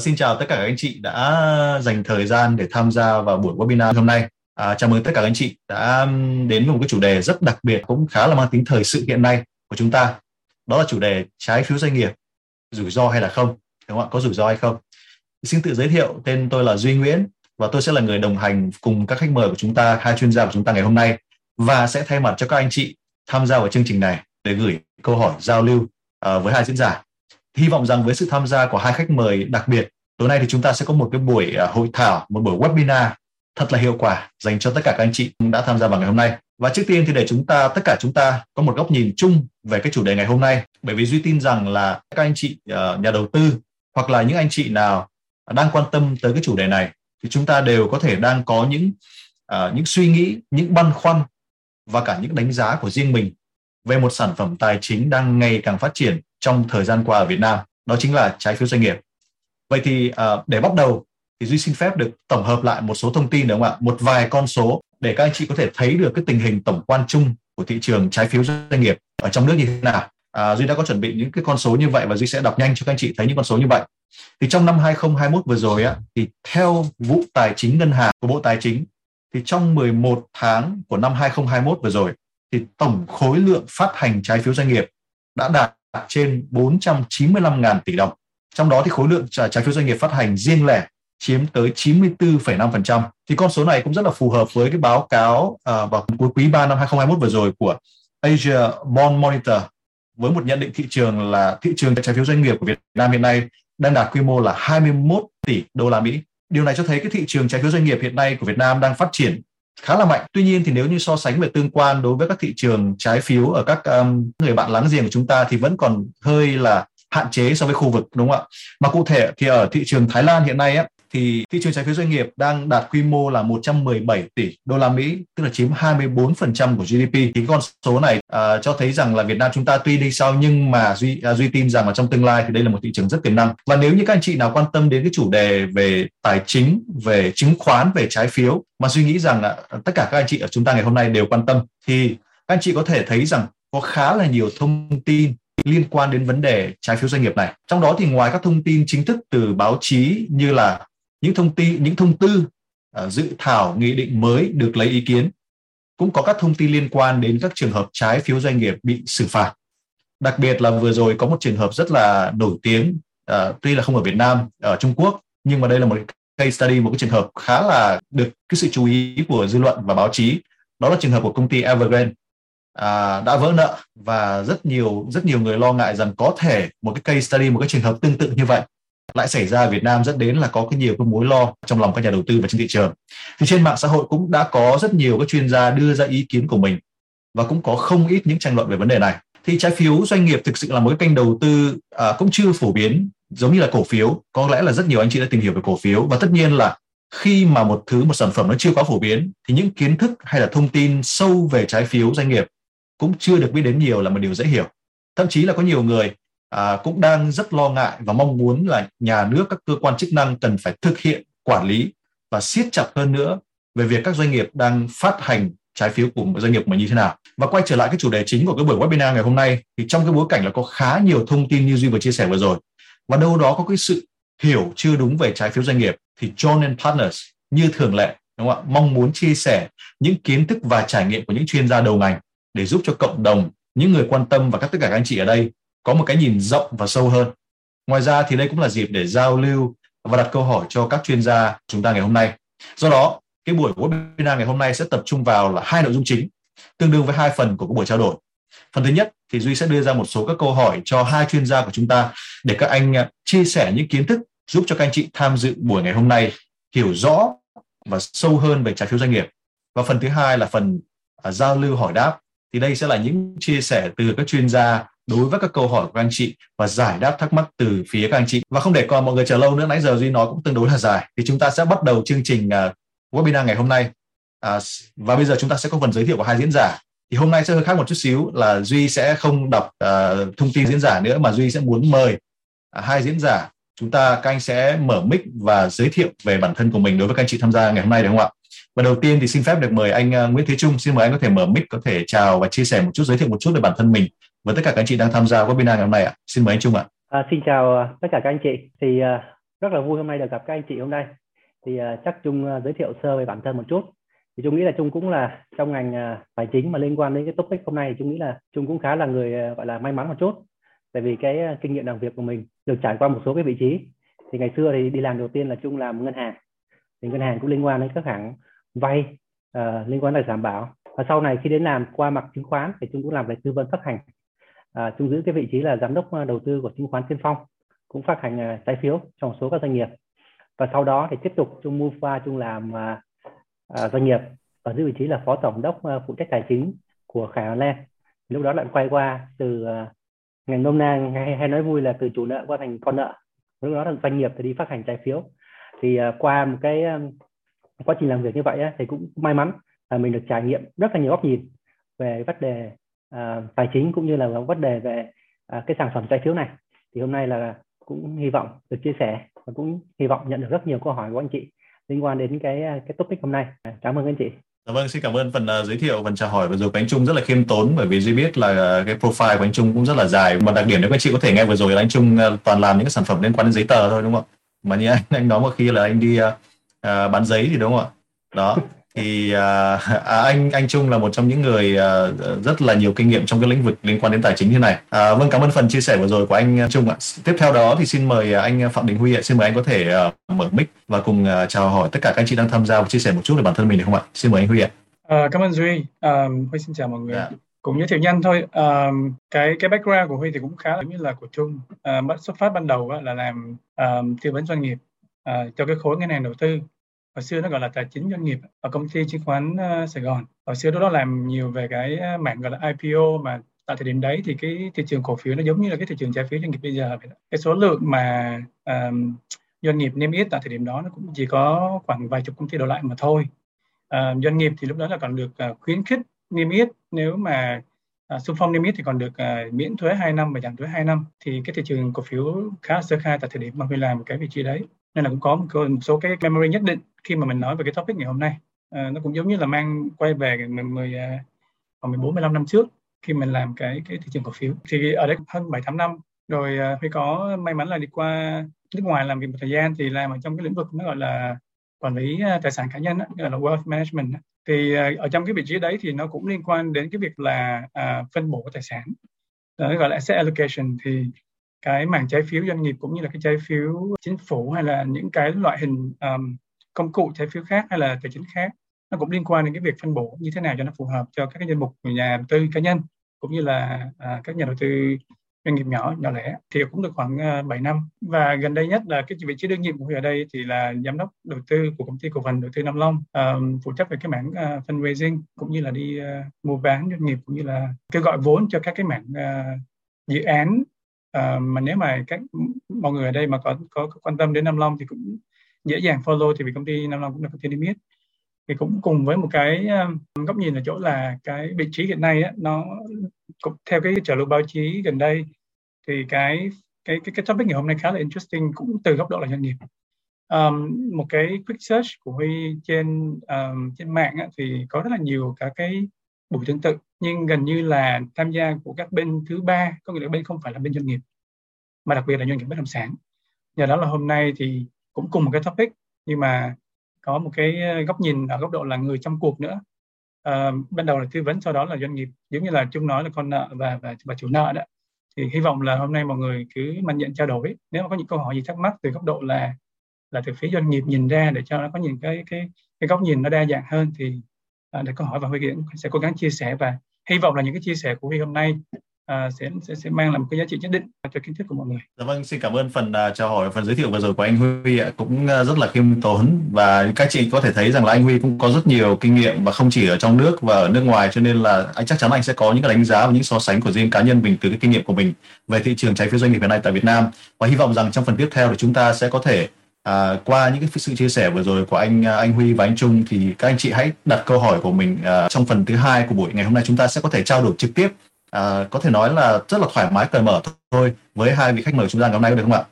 Xin chào tất cả các anh chị đã dành thời gian để tham gia vào buổi webinar hôm nay. À, chào mừng tất cả các anh chị đã đến với một cái chủ đề rất đặc biệt cũng khá là mang tính thời sự hiện nay của chúng ta. Đó là chủ đề trái phiếu doanh nghiệp, rủi ro hay là không? Đúng không ạ? Có rủi ro hay không? Xin tự giới thiệu, tên tôi là Duy Nguyễn và tôi sẽ là người đồng hành cùng các khách mời của chúng ta, hai chuyên gia của chúng ta ngày hôm nay và sẽ thay mặt cho các anh chị tham gia vào chương trình này để gửi câu hỏi giao lưu uh, với hai diễn giả hy vọng rằng với sự tham gia của hai khách mời đặc biệt tối nay thì chúng ta sẽ có một cái buổi à, hội thảo một buổi webinar thật là hiệu quả dành cho tất cả các anh chị đã tham gia vào ngày hôm nay. Và trước tiên thì để chúng ta tất cả chúng ta có một góc nhìn chung về cái chủ đề ngày hôm nay. Bởi vì duy tin rằng là các anh chị à, nhà đầu tư hoặc là những anh chị nào đang quan tâm tới cái chủ đề này thì chúng ta đều có thể đang có những uh, những suy nghĩ những băn khoăn và cả những đánh giá của riêng mình về một sản phẩm tài chính đang ngày càng phát triển trong thời gian qua ở Việt Nam, đó chính là trái phiếu doanh nghiệp. Vậy thì à, để bắt đầu thì Duy xin phép được tổng hợp lại một số thông tin đúng không ạ? Một vài con số để các anh chị có thể thấy được cái tình hình tổng quan chung của thị trường trái phiếu doanh nghiệp ở trong nước như thế nào. À, Duy đã có chuẩn bị những cái con số như vậy và Duy sẽ đọc nhanh cho các anh chị thấy những con số như vậy. Thì trong năm 2021 vừa rồi á, thì theo vụ tài chính ngân hàng của Bộ Tài chính thì trong 11 tháng của năm 2021 vừa rồi thì tổng khối lượng phát hành trái phiếu doanh nghiệp đã đạt trên 495.000 tỷ đồng. Trong đó thì khối lượng trái phiếu doanh nghiệp phát hành riêng lẻ chiếm tới 94,5%. Thì con số này cũng rất là phù hợp với cái báo cáo à, vào cuối quý 3 năm 2021 vừa rồi của Asia Bond Monitor với một nhận định thị trường là thị trường trái phiếu doanh nghiệp của Việt Nam hiện nay đang đạt quy mô là 21 tỷ đô la Mỹ. Điều này cho thấy cái thị trường trái phiếu doanh nghiệp hiện nay của Việt Nam đang phát triển khá là mạnh. Tuy nhiên thì nếu như so sánh về tương quan đối với các thị trường trái phiếu ở các um, người bạn láng giềng của chúng ta thì vẫn còn hơi là hạn chế so với khu vực đúng không ạ? Mà cụ thể thì ở thị trường Thái Lan hiện nay á, thì thị trường trái phiếu doanh nghiệp đang đạt quy mô là 117 tỷ đô la Mỹ, tức là chiếm 24% của GDP. Thì con số này uh, cho thấy rằng là Việt Nam chúng ta tuy đi sau nhưng mà duy uh, duy tin rằng là trong tương lai thì đây là một thị trường rất tiềm năng. Và nếu như các anh chị nào quan tâm đến cái chủ đề về tài chính, về chứng khoán, về trái phiếu mà suy nghĩ rằng là tất cả các anh chị ở chúng ta ngày hôm nay đều quan tâm thì các anh chị có thể thấy rằng có khá là nhiều thông tin liên quan đến vấn đề trái phiếu doanh nghiệp này. Trong đó thì ngoài các thông tin chính thức từ báo chí như là những thông tin những thông tư ờ, dự thảo nghị định mới được lấy ý kiến. Cũng có các thông tin liên quan đến các trường hợp trái phiếu doanh nghiệp bị xử phạt. Đặc biệt là vừa rồi có một trường hợp rất là nổi tiếng uh, tuy là không ở Việt Nam ở Trung Quốc nhưng mà đây là một case study một cái trường hợp khá là được cái sự chú ý của dư luận và báo chí. Đó là trường hợp của công ty Evergrande. À, đã vỡ nợ và rất nhiều rất nhiều người lo ngại rằng có thể một cái case study một cái trường hợp tương tự như vậy lại xảy ra ở Việt Nam dẫn đến là có cái nhiều cái mối lo trong lòng các nhà đầu tư và trên thị trường. Thì trên mạng xã hội cũng đã có rất nhiều các chuyên gia đưa ra ý kiến của mình và cũng có không ít những tranh luận về vấn đề này. Thì trái phiếu doanh nghiệp thực sự là một cái kênh đầu tư à, cũng chưa phổ biến giống như là cổ phiếu. Có lẽ là rất nhiều anh chị đã tìm hiểu về cổ phiếu và tất nhiên là khi mà một thứ một sản phẩm nó chưa quá phổ biến thì những kiến thức hay là thông tin sâu về trái phiếu doanh nghiệp cũng chưa được biết đến nhiều là một điều dễ hiểu. Thậm chí là có nhiều người à, cũng đang rất lo ngại và mong muốn là nhà nước các cơ quan chức năng cần phải thực hiện quản lý và siết chặt hơn nữa về việc các doanh nghiệp đang phát hành trái phiếu của doanh nghiệp mà như thế nào. Và quay trở lại cái chủ đề chính của cái buổi webinar ngày hôm nay thì trong cái bối cảnh là có khá nhiều thông tin như duy vừa chia sẻ vừa rồi và đâu đó có cái sự hiểu chưa đúng về trái phiếu doanh nghiệp thì John and Partners như thường lệ đúng không ạ mong muốn chia sẻ những kiến thức và trải nghiệm của những chuyên gia đầu ngành để giúp cho cộng đồng những người quan tâm và các tất cả các anh chị ở đây có một cái nhìn rộng và sâu hơn. Ngoài ra thì đây cũng là dịp để giao lưu và đặt câu hỏi cho các chuyên gia chúng ta ngày hôm nay. Do đó, cái buổi webinar ngày hôm nay sẽ tập trung vào là hai nội dung chính, tương đương với hai phần của cái buổi trao đổi. Phần thứ nhất thì Duy sẽ đưa ra một số các câu hỏi cho hai chuyên gia của chúng ta để các anh à, chia sẻ những kiến thức giúp cho các anh chị tham dự buổi ngày hôm nay hiểu rõ và sâu hơn về trái phiếu doanh nghiệp. Và phần thứ hai là phần uh, giao lưu hỏi đáp. Thì đây sẽ là những chia sẻ từ các chuyên gia đối với các câu hỏi của các anh chị và giải đáp thắc mắc từ phía các anh chị. Và không để còn mọi người chờ lâu nữa nãy giờ duy nói cũng tương đối là dài. Thì chúng ta sẽ bắt đầu chương trình uh, webinar ngày hôm nay. Uh, và bây giờ chúng ta sẽ có phần giới thiệu của hai diễn giả. Thì hôm nay sẽ hơi khác một chút xíu là duy sẽ không đọc uh, thông tin diễn giả nữa mà duy sẽ muốn mời uh, hai diễn giả. Chúng ta các anh sẽ mở mic và giới thiệu về bản thân của mình đối với các anh chị tham gia ngày hôm nay được không ạ? Và đầu tiên thì xin phép được mời anh Nguyễn Thế Trung. Xin mời anh có thể mở mic có thể chào và chia sẻ một chút giới thiệu một chút về bản thân mình với tất cả các anh chị đang tham gia webinar ngày hôm nay ạ. Xin mời anh Trung ạ. À, xin chào à, tất cả các anh chị. Thì uh, rất là vui hôm nay được gặp các anh chị hôm nay. Thì uh, chắc Trung uh, giới thiệu sơ về bản thân một chút. Thì Trung nghĩ là Trung cũng là trong ngành uh, tài chính mà liên quan đến cái topic hôm nay thì Trung nghĩ là Trung cũng khá là người uh, gọi là may mắn một chút. Tại vì cái uh, kinh nghiệm làm việc của mình được trải qua một số cái vị trí. Thì ngày xưa thì đi làm đầu tiên là Trung làm ngân hàng. Thì ngân hàng cũng liên quan đến các hãng vay uh, liên quan đến đảm bảo. Và sau này khi đến làm qua mặt chứng khoán thì Trung cũng làm về tư vấn phát hành à, Trung giữ cái vị trí là giám đốc à, đầu tư của chứng khoán Tiên Phong cũng phát hành à, trái phiếu trong số các doanh nghiệp. Và sau đó thì tiếp tục Trung mua qua Trung làm à, à, doanh nghiệp ở giữ vị trí là phó tổng đốc à, phụ trách tài chính của Khải Hoàn Lan lúc đó lại quay qua từ à, ngành nôm na hay, hay nói vui là từ chủ nợ qua thành con nợ. Lúc đó là doanh nghiệp thì đi phát hành trái phiếu. Thì à, qua một cái à, quá trình làm việc như vậy á, thì cũng may mắn là mình được trải nghiệm rất là nhiều góc nhìn về vấn đề uh, tài chính cũng như là vấn đề về uh, cái sản phẩm trái phiếu này thì hôm nay là cũng hy vọng được chia sẻ và cũng hy vọng nhận được rất nhiều câu hỏi của anh chị liên quan đến cái à, cái topic hôm nay cảm ơn anh chị Dạ vâng, xin cảm ơn phần uh, giới thiệu, phần chào hỏi vừa rồi của anh Trung rất là khiêm tốn bởi vì Duy biết là uh, cái profile của anh Trung cũng rất là dài. Một đặc điểm nếu các chị có thể nghe vừa rồi là anh Trung uh, toàn làm những cái sản phẩm liên quan đến giấy tờ thôi đúng không ạ? Mà như anh, anh nói một khi là anh đi uh, uh, bán giấy thì đúng không ạ? Đó, thì à, à, anh anh Trung là một trong những người à, rất là nhiều kinh nghiệm trong cái lĩnh vực liên quan đến tài chính như này. À, vâng cảm ơn phần chia sẻ vừa rồi của anh Trung ạ. Tiếp theo đó thì xin mời anh Phạm Đình Huy ạ. Xin mời anh có thể à, mở mic và cùng à, chào hỏi tất cả các anh chị đang tham gia và chia sẻ một chút về bản thân mình được không ạ? Xin mời anh Huy ạ. À, cảm ơn Duy. À, Huy xin chào mọi người. Yeah. Dạ. Cũng giới thiệu nhanh thôi. À, cái cái background của Huy thì cũng khá là như là của Trung. À, xuất phát ban đầu là làm uh, tư vấn doanh nghiệp uh, cho cái khối ngân hàng đầu tư hồi xưa nó gọi là tài chính doanh nghiệp ở công ty chứng khoán ờ, Sài Gòn. Hồi xưa đó, nó làm nhiều về cái ờ, mạng gọi là IPO mà tại thời điểm đấy thì cái thị trường cổ phiếu nó giống như là cái thị trường trái phiếu doanh nghiệp bây giờ vậy đó. cái số lượng mà um, doanh nghiệp niêm yết tại thời điểm đó nó cũng chỉ có khoảng vài chục công ty đổ lại mà thôi. Uh, doanh nghiệp thì lúc đó là còn được uh, khuyến khích niêm yết nếu mà uh, xung phong niêm yết thì còn được uh, miễn thuế 2 năm và giảm thuế 2 năm. Thì cái thị trường cổ phiếu khá sơ khai tại thời điểm mà mình làm cái vị trí đấy nên là cũng có một, số cái memory nhất định khi mà mình nói về cái topic ngày hôm nay. À, nó cũng giống như là mang quay về 10, 10 khoảng 14 15 năm trước khi mình làm cái cái thị trường cổ phiếu. Thì ở đây hơn 7 8 năm rồi khi Huy có may mắn là đi qua nước ngoài làm việc một thời gian thì làm ở trong cái lĩnh vực nó gọi là quản lý à, tài sản cá nhân gọi là wealth management thì à, ở trong cái vị trí đấy thì nó cũng liên quan đến cái việc là à, phân bổ tài sản. Đó gọi là asset allocation thì cái mảng trái phiếu doanh nghiệp cũng như là cái trái phiếu chính phủ hay là những cái loại hình um, công cụ trái phiếu khác hay là tài chính khác nó cũng liên quan đến cái việc phân bổ như thế nào cho nó phù hợp cho các cái danh mục nhà đầu tư cá nhân cũng như là à, các nhà đầu tư doanh nghiệp nhỏ nhỏ lẻ thì cũng được khoảng uh, à, 7 năm. Và gần đây nhất là cái vị trí đương nhiệm của Huy ở đây thì là giám đốc đầu tư của công ty cổ phần đầu tư Nam Long um, phụ trách về cái mảng uh, fundraising cũng như là đi uh, mua bán doanh nghiệp cũng như là kêu gọi vốn cho các cái mảng uh, dự án À, mà nếu mà các mọi người ở đây mà có, có có quan tâm đến Nam Long thì cũng dễ dàng follow thì vì công ty Nam Long cũng là công ty niêm yết. Thì cũng cùng với một cái um, góc nhìn ở chỗ là cái vị trí hiện nay á, nó cũng theo cái trở lưu báo chí gần đây thì cái cái cái cái topic ngày hôm nay khá là interesting cũng từ góc độ là doanh nghiệp. Um, một cái quick search của Huy trên um, trên mạng á, thì có rất là nhiều các cái buổi tương tự. Nhưng gần như là tham gia của các bên thứ ba có nghĩa là bên không phải là bên doanh nghiệp mà đặc biệt là doanh nghiệp bất động sản. Nhờ đó là hôm nay thì cũng cùng một cái topic nhưng mà có một cái ờ, góc nhìn ở góc độ là người trong cuộc nữa. À, ban đầu là tư vấn sau đó là doanh nghiệp. Giống như là chúng nói là con nợ và và, và chủ nợ đó. Thì hy vọng là hôm nay mọi người cứ mạnh nhận trao đổi. Nếu mà có những câu hỏi gì thắc mắc từ góc độ là là từ phía doanh nghiệp nhìn ra để cho nó có những cái cái cái góc nhìn nó đa dạng hơn thì à, để câu hỏi và Huy sẽ cố gắng chia sẻ và hy vọng là những cái chia sẻ của Huy hôm nay à, sẽ, sẽ sẽ mang lại một cái giá trị nhất định cho kiến thức của mọi người. Dạ vâng, xin cảm ơn phần uh, chào hỏi phần giới thiệu vừa rồi của anh Huy ạ, cũng uh, rất là khiêm tốn và các chị có thể thấy rằng là anh Huy cũng có rất nhiều kinh nghiệm và không chỉ ở trong nước và ở nước ngoài cho nên là anh chắc chắn anh sẽ có những cái đánh giá và những so sánh của riêng cá nhân mình từ cái kinh nghiệm của mình về thị trường trái phiếu doanh nghiệp hiện nay tại Việt Nam và hy vọng rằng trong phần tiếp theo thì chúng ta sẽ có thể À, qua những cái sự chia sẻ vừa rồi của anh à, anh Huy và anh Trung thì các anh chị hãy đặt câu hỏi của mình à, trong phần thứ hai của buổi ngày hôm nay. Chúng ta sẽ có thể trao đổi trực tiếp à, có thể nói là rất là thoải mái cởi mở thôi với hai vị khách mời chúng ta ngày hôm nay được không ạ?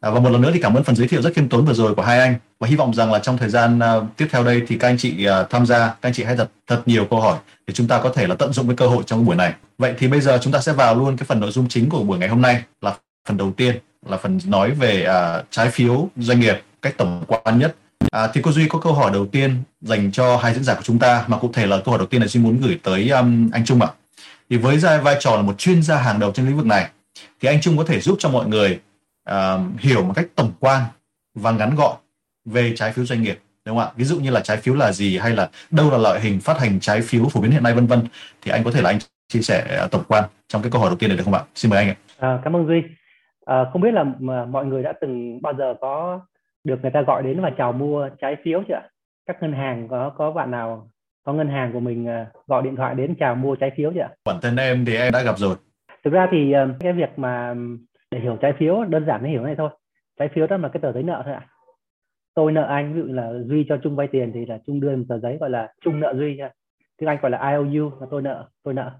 À, và một lần nữa thì cảm ơn phần giới thiệu rất khiêm tốn vừa rồi của hai anh. Và hy vọng rằng là trong thời gian uh, tiếp theo đây thì các anh chị uh, tham gia các anh chị hãy đặt thật nhiều câu hỏi để chúng ta có thể là tận dụng cái cơ hội trong buổi này. Vậy thì bây giờ chúng ta sẽ vào luôn cái phần nội dung chính của buổi ngày hôm nay là phần đầu tiên là phần nói về uh, trái phiếu doanh nghiệp cách tổng quan nhất À, thì cô Duy có câu hỏi đầu tiên dành cho hai diễn giả của chúng ta mà cụ thể là câu hỏi đầu tiên là xin muốn gửi tới um, anh Trung ạ. Thì với vai trò là một chuyên gia hàng đầu trên lĩnh vực này thì anh Trung có thể giúp cho mọi người uh, hiểu một cách tổng quan và ngắn gọn về trái phiếu doanh nghiệp đúng không ạ? Ví dụ như là trái phiếu là gì hay là đâu là loại hình phát hành trái phiếu phổ biến hiện nay vân vân thì anh có thể là anh chia sẻ à, tổng quan trong cái câu hỏi đầu tiên này được không ạ? Xin mời anh ạ. À, cảm ơn Duy. À, không biết là mọi người đã từng bao giờ có được người ta gọi đến và chào mua trái phiếu chưa các ngân hàng có có bạn nào có ngân hàng của mình à, gọi điện thoại đến chào mua trái phiếu chưa bản thân em thì em đã gặp rồi. Thực ra thì à, cái việc mà để hiểu trái phiếu đơn giản để hiểu này thôi. Trái phiếu đó là cái tờ giấy nợ thôi ạ. Tôi nợ anh ví dụ là duy cho trung vay tiền thì là trung đưa một tờ giấy gọi là trung nợ duy nha. Tiếng anh gọi là IOU là tôi nợ tôi nợ.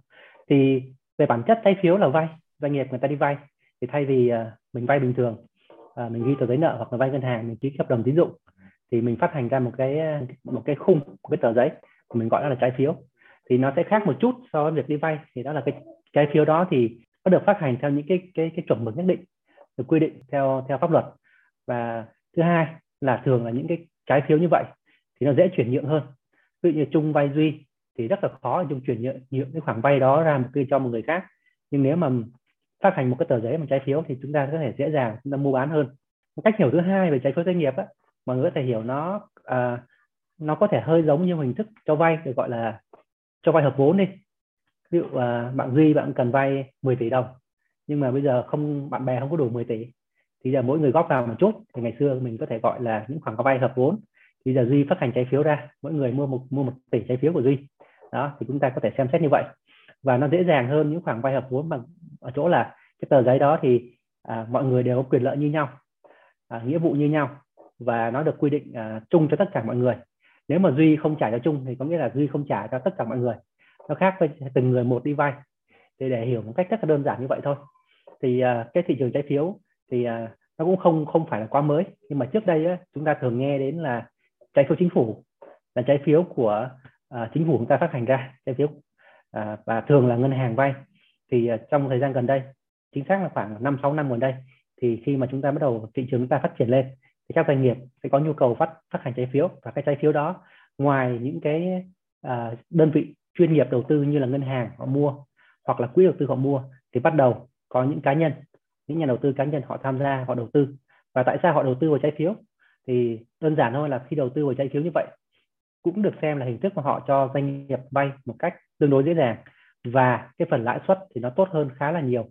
Thì về bản chất trái phiếu là vay doanh nghiệp người ta đi vay thì thay vì ờ, mình vay bình thường ờ, mình ghi tờ giấy nợ hoặc là vay ngân hàng mình ký hợp đồng tín dụng thì mình phát hành ra một cái ờ, một cái khung một cái tờ giấy mình gọi nó là trái phiếu. Thì nó sẽ khác một chút so với việc đi vay thì đó là cái trái phiếu đó thì nó được phát hành theo những cái cái cái chuẩn mực nhất định được quy định theo theo pháp luật. Và thứ hai là thường là những cái trái phiếu như vậy thì nó dễ chuyển nhượng hơn. Ví dụ như chung vay duy thì rất là khó để chung chuyển nhượng, nhượng cái khoản vay đó ra một cái cho một người khác. Nhưng nếu mà phát hành một cái tờ giấy bằng trái phiếu thì chúng ta có thể dễ dàng chúng ta mua bán hơn. Một cách hiểu thứ hai về trái phiếu doanh nghiệp á mọi người có thể hiểu nó à, nó có thể hơi giống như hình thức cho vay được gọi là cho vay hợp vốn đi. Ví dụ à, bạn duy bạn cần vay 10 tỷ đồng nhưng mà bây giờ không bạn bè không có đủ 10 tỷ thì giờ mỗi người góp vào một chút. Thì ngày xưa mình có thể gọi là những khoản vay hợp vốn. Thì giờ duy phát hành trái phiếu ra mỗi người mua một mua một tỷ trái phiếu của duy. Đó thì chúng ta có thể xem xét như vậy và nó dễ dàng hơn những khoản vay hợp vốn bằng ở chỗ là cái tờ giấy đó thì à, mọi người đều có quyền lợi như nhau à, nghĩa vụ như nhau và nó được quy định à, chung cho tất cả mọi người. Nếu mà duy không trả cho chung thì có nghĩa là duy không trả cho tất cả mọi người. Nó khác với từng người một đi vay. Thì để hiểu một cách rất là đơn giản như vậy thôi. Thì à, cái thị trường trái phiếu thì à, nó cũng không không phải là quá mới. Nhưng mà trước đây á, chúng ta thường nghe đến là trái phiếu chính phủ là trái phiếu của à, chính phủ chúng ta phát hành ra trái phiếu à, và thường là ngân hàng vay. Thì à, trong thời gian gần đây chính xác là khoảng 5 6 năm gần đây thì khi mà chúng ta bắt đầu thị trường chúng ta phát triển lên thì các doanh nghiệp sẽ có nhu cầu phát phát hành trái phiếu. Và cái trái phiếu đó ngoài những cái à, đơn vị chuyên nghiệp đầu tư như là ngân hàng họ mua hoặc là quỹ đầu tư họ mua thì bắt đầu có những cá nhân những nhà đầu tư cá nhân họ tham gia họ đầu tư. Và tại sao họ đầu tư vào trái phiếu? Thì đơn giản thôi là khi đầu tư vào trái phiếu như vậy cũng được xem là hình thức mà họ cho doanh nghiệp vay một cách tương đối dễ dàng và cái phần lãi suất thì nó tốt hơn khá là nhiều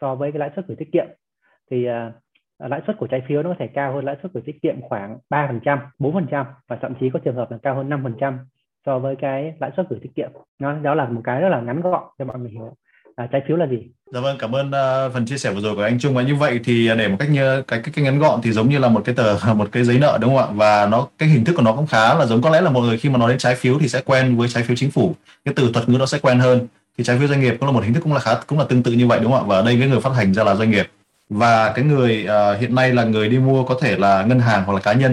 so với cái lãi suất gửi tiết kiệm thì uh, lãi suất của trái phiếu nó có thể cao hơn lãi suất gửi tiết kiệm khoảng 3%, 4% và thậm chí có trường hợp là cao hơn 5% so với cái lãi suất gửi tiết kiệm. Nó đó là một cái rất là ngắn gọn cho mọi người hiểu à, trái phiếu là gì. Dạ vâng, cảm ơn uh, phần chia sẻ vừa rồi của anh Trung. Và như vậy thì à, để một cách như cái, cái cái ngắn gọn thì giống như là một cái tờ một cái giấy nợ đúng không ạ? Và nó cái hình thức của nó cũng khá là giống có lẽ là mọi người khi mà nói đến trái phiếu thì sẽ quen với trái phiếu chính phủ. Cái từ thuật ngữ nó sẽ quen hơn thì trái phiếu doanh nghiệp cũng là một hình thức cũng là khá cũng là tương tự như vậy đúng không ạ và ở đây cái người phát hành ra là doanh nghiệp và cái người uh, hiện nay là người đi mua có thể là ngân hàng hoặc là cá nhân